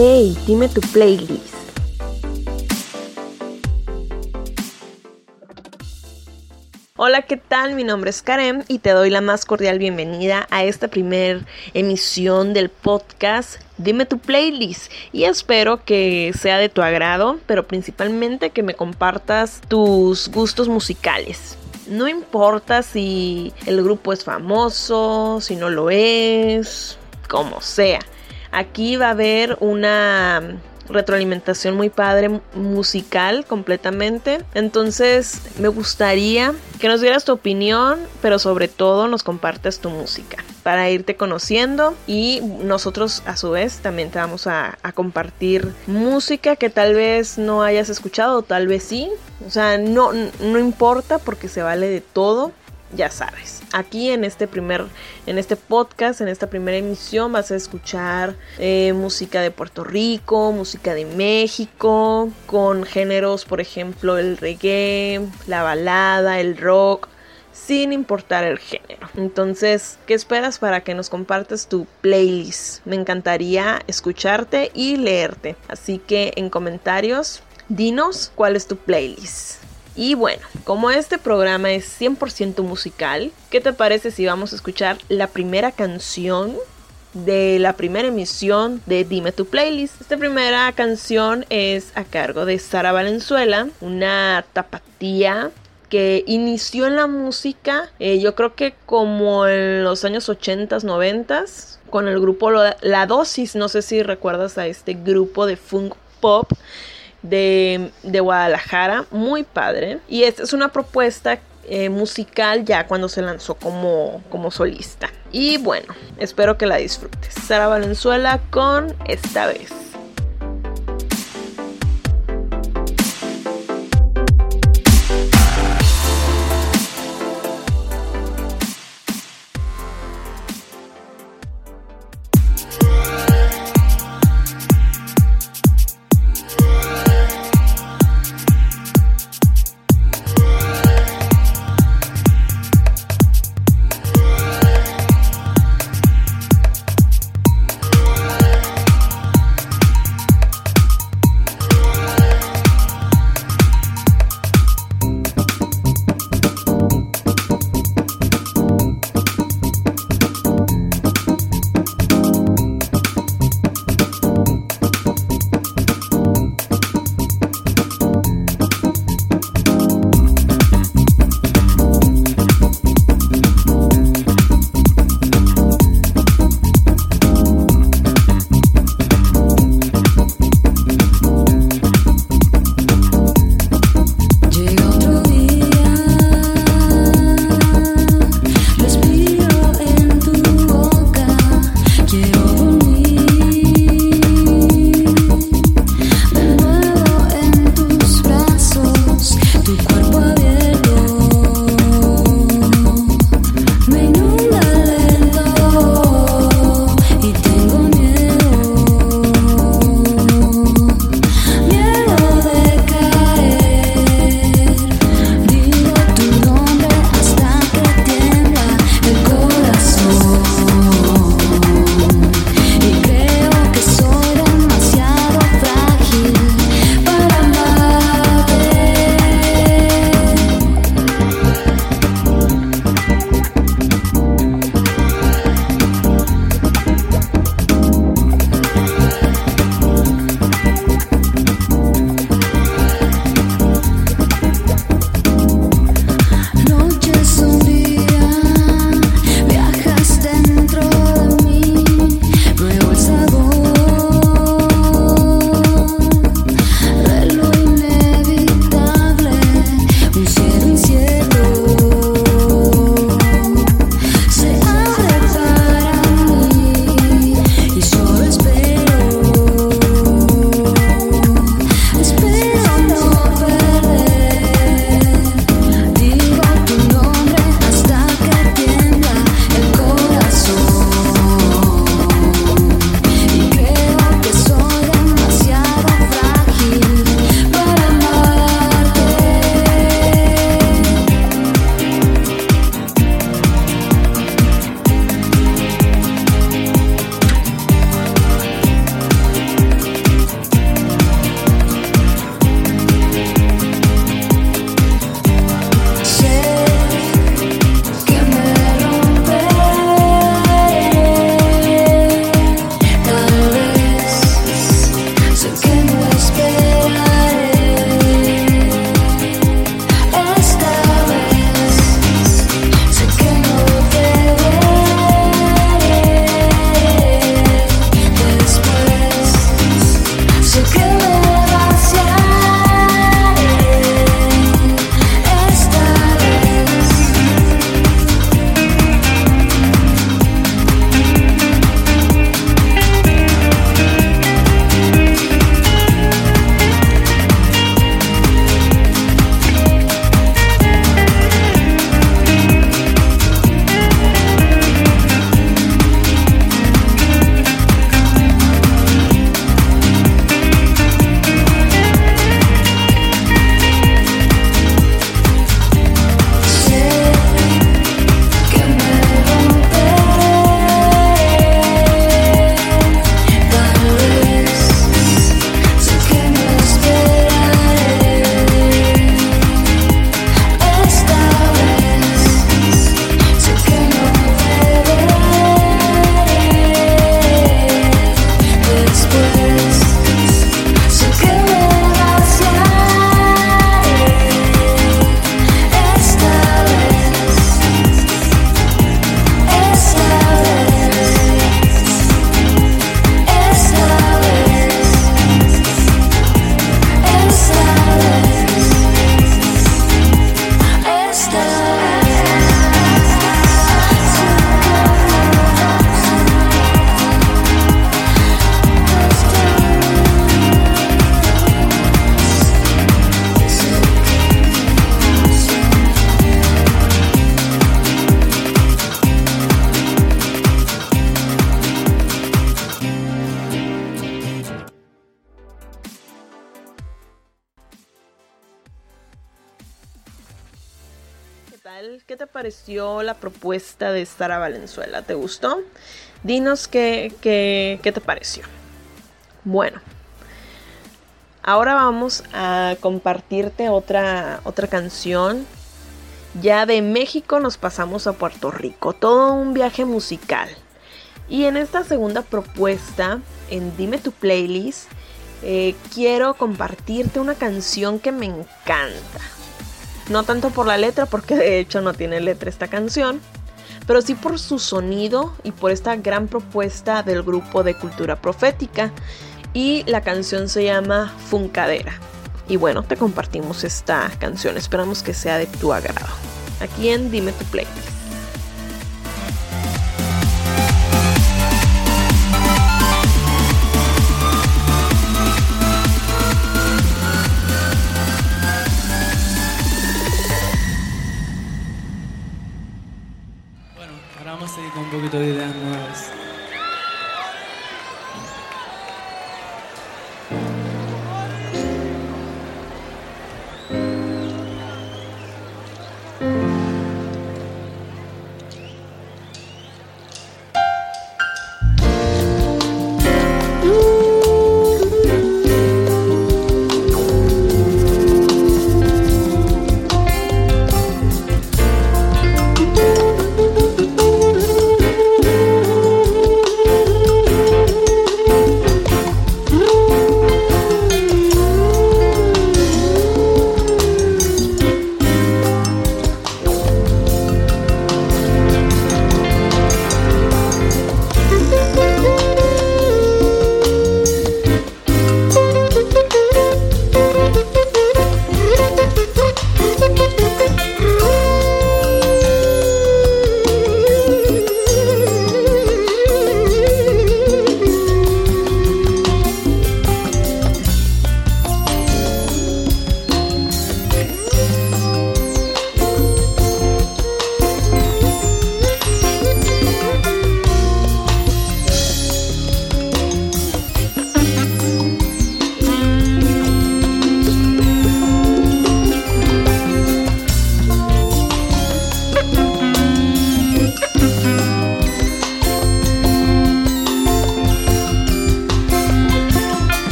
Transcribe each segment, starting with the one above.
Hey, dime tu playlist. Hola, ¿qué tal? Mi nombre es Karen y te doy la más cordial bienvenida a esta primer emisión del podcast Dime tu playlist y espero que sea de tu agrado, pero principalmente que me compartas tus gustos musicales. No importa si el grupo es famoso, si no lo es, como sea. Aquí va a haber una retroalimentación muy padre musical completamente. Entonces me gustaría que nos dieras tu opinión, pero sobre todo nos compartas tu música para irte conociendo y nosotros a su vez también te vamos a, a compartir música que tal vez no hayas escuchado, tal vez sí. O sea, no, no importa porque se vale de todo ya sabes. Aquí en este primer, en este podcast, en esta primera emisión, vas a escuchar eh, música de Puerto Rico, música de México, con géneros, por ejemplo, el reggae, la balada, el rock, sin importar el género. Entonces, ¿qué esperas para que nos compartas tu playlist? Me encantaría escucharte y leerte. Así que en comentarios, dinos cuál es tu playlist. Y bueno, como este programa es 100% musical, ¿qué te parece si vamos a escuchar la primera canción de la primera emisión de Dime tu playlist. Esta primera canción es a cargo de Sara Valenzuela, una tapatía que inició en la música, eh, yo creo que como en los años 80s, 90s, con el grupo La Dosis, no sé si recuerdas a este grupo de funk pop de, Guadalajara, muy padre. Y esta es una propuesta eh, musical ya cuando se lanzó como, como solista. Y bueno, espero que la disfrutes. Sara Valenzuela con esta vez. La propuesta de Sara Valenzuela? ¿Te gustó? Dinos qué, qué, qué te pareció. Bueno, ahora vamos a compartirte otra, otra canción. Ya de México nos pasamos a Puerto Rico, todo un viaje musical. Y en esta segunda propuesta, en Dime tu playlist, eh, quiero compartirte una canción que me encanta. No tanto por la letra, porque de hecho no tiene letra esta canción, pero sí por su sonido y por esta gran propuesta del grupo de cultura profética. Y la canción se llama Funcadera. Y bueno, te compartimos esta canción, esperamos que sea de tu agrado. Aquí en Dime tu playlist. 对的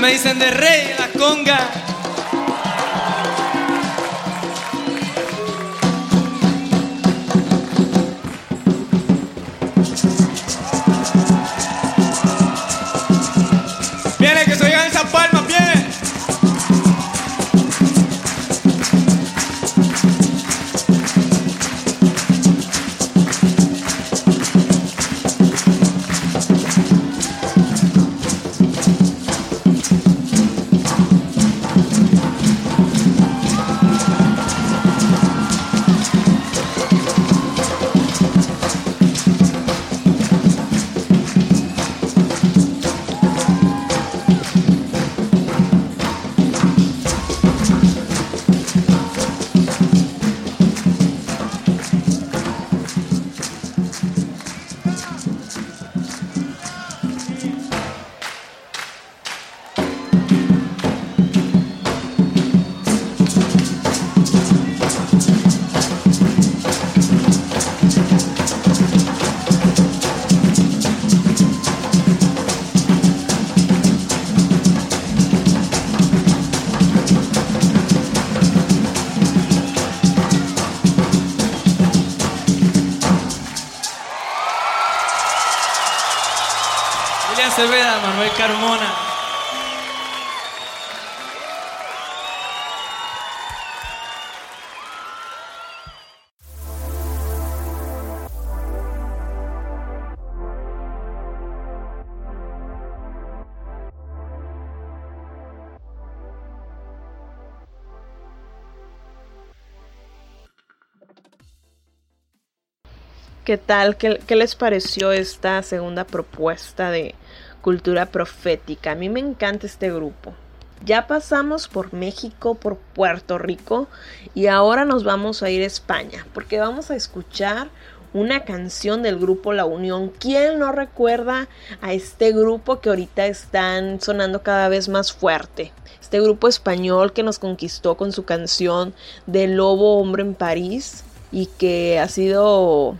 me dicen de rey la conga. ¿Qué tal? ¿Qué, les pareció esta segunda propuesta de cultura profética? A mí me encanta este grupo. Ya pasamos por México, por Puerto Rico y ahora nos vamos a ir a España porque vamos a escuchar una canción del grupo La Unión. ¿Quién no recuerda a este grupo que ahorita están sonando cada vez más fuerte? Este grupo español que nos conquistó con su canción de Lobo Hombre en París y que ha sido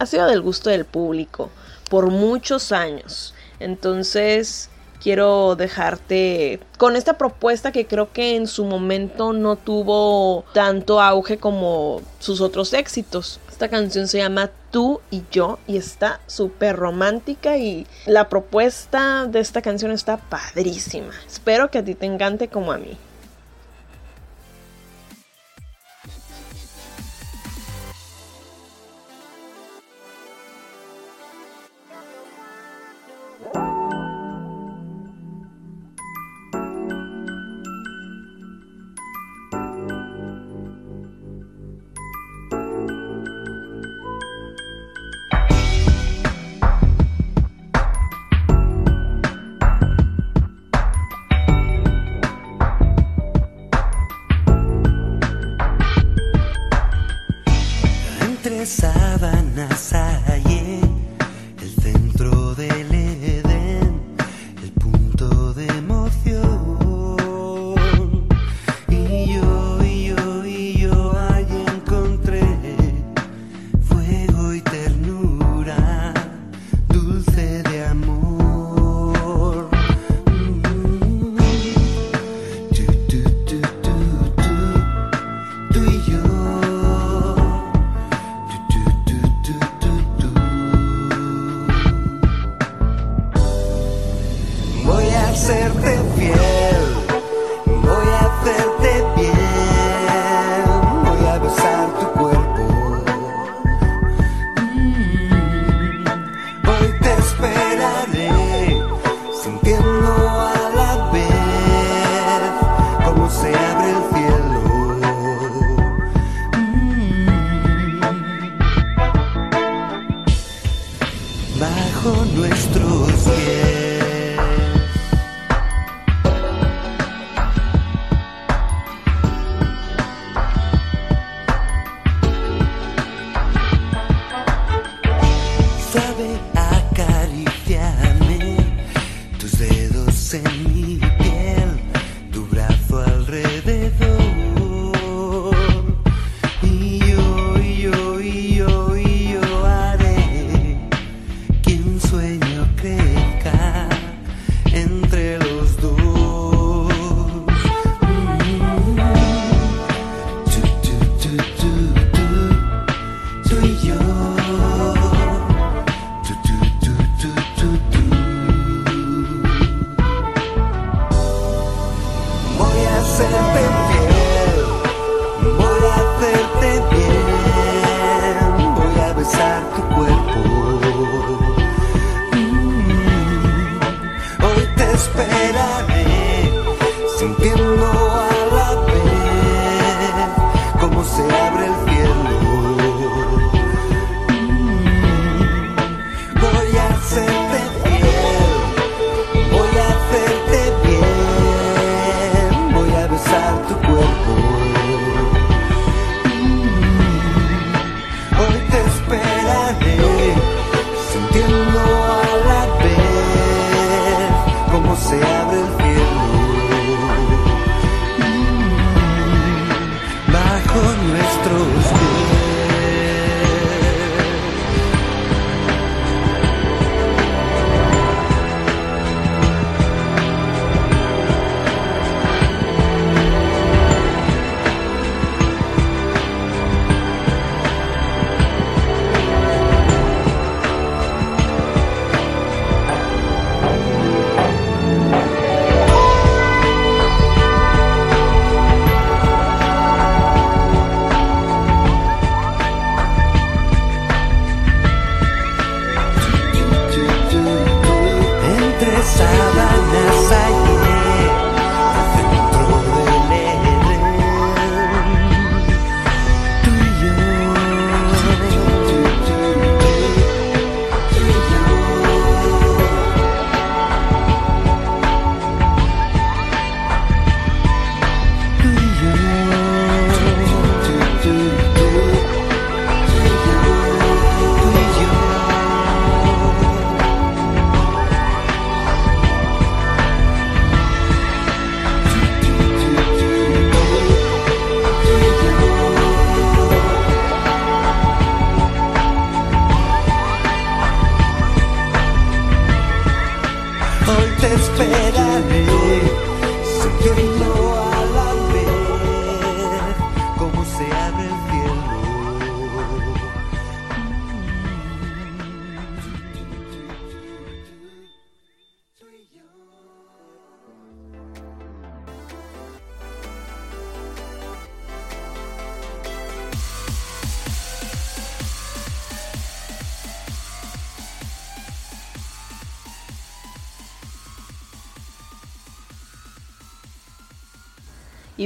ha sido del gusto del público por muchos años. Entonces, quiero dejarte con esta propuesta que creo que en su momento no tuvo tanto auge como sus otros éxitos. Esta canción se llama Tú y yo y está súper romántica y la propuesta de esta canción está padrísima. Espero que a ti te encante como a mí.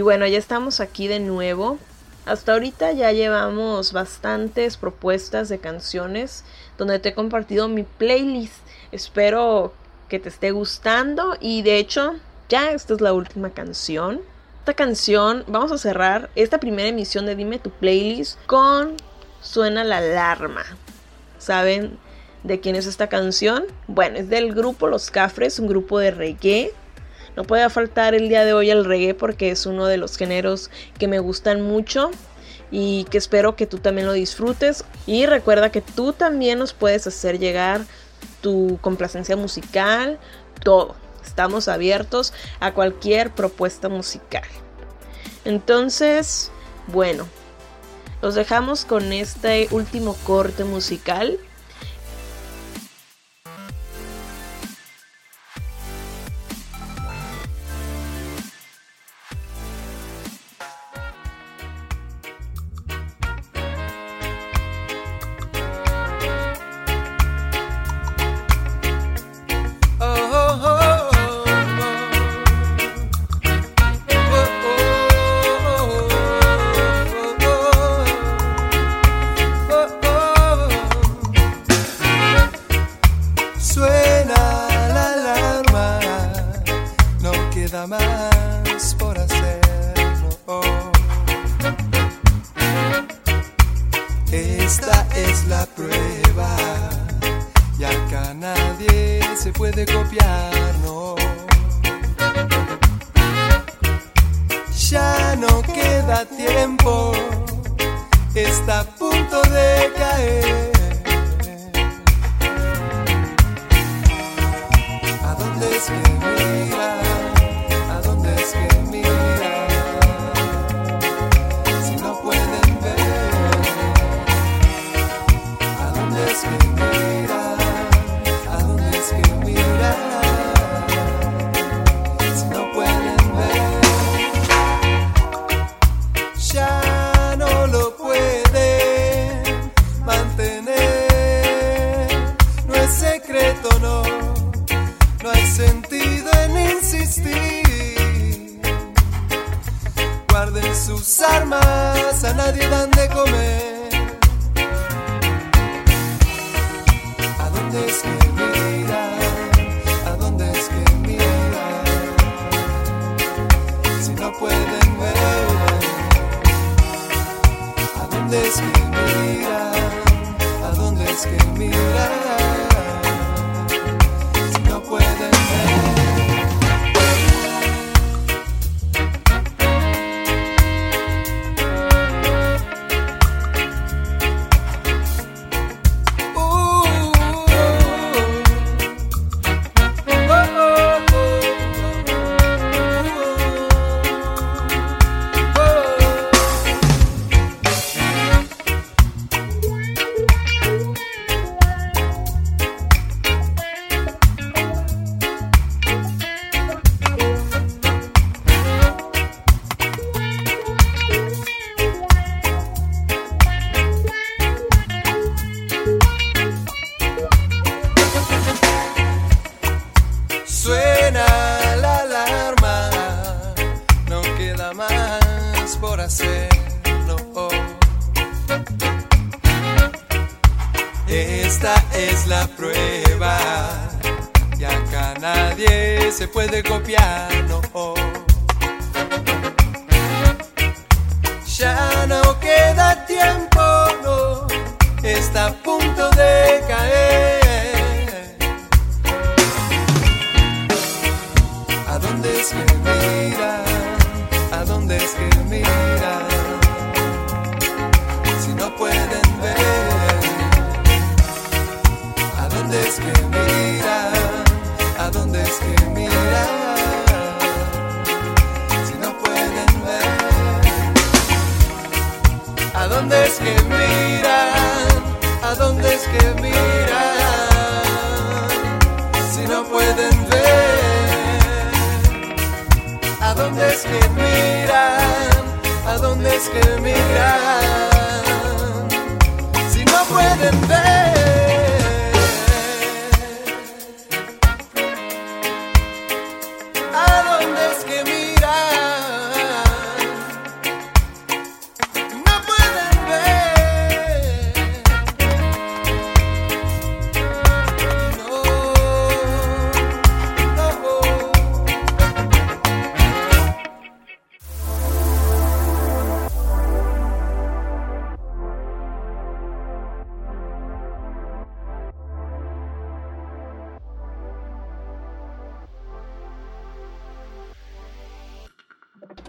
Bueno, ya estamos aquí de nuevo. Hasta ahorita ya llevamos bastantes propuestas de canciones donde te he compartido mi playlist. Espero que te esté gustando y de hecho ya esta es la última canción. Esta canción vamos a cerrar esta primera emisión de Dime tu playlist con Suena la alarma. ¿Saben de quién es esta canción? Bueno, es del grupo Los Cafres, un grupo de reggae. No puede faltar el día de hoy el reggae porque es uno de los géneros que me gustan mucho y que espero que tú también lo disfrutes. Y recuerda que tú también nos puedes hacer llegar tu complacencia musical, todo. Estamos abiertos a cualquier propuesta musical. Entonces, bueno, los dejamos con este último corte musical.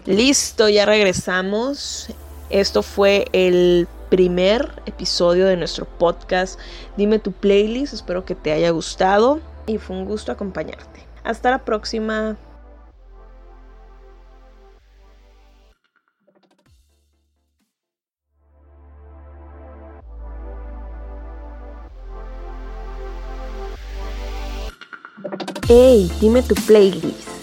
Listo, ya regresamos. Esto fue el primer episodio de nuestro podcast. Dime tu playlist, espero que te haya gustado y fue un gusto acompañarte. Hasta la próxima. Hey, dime tu playlist.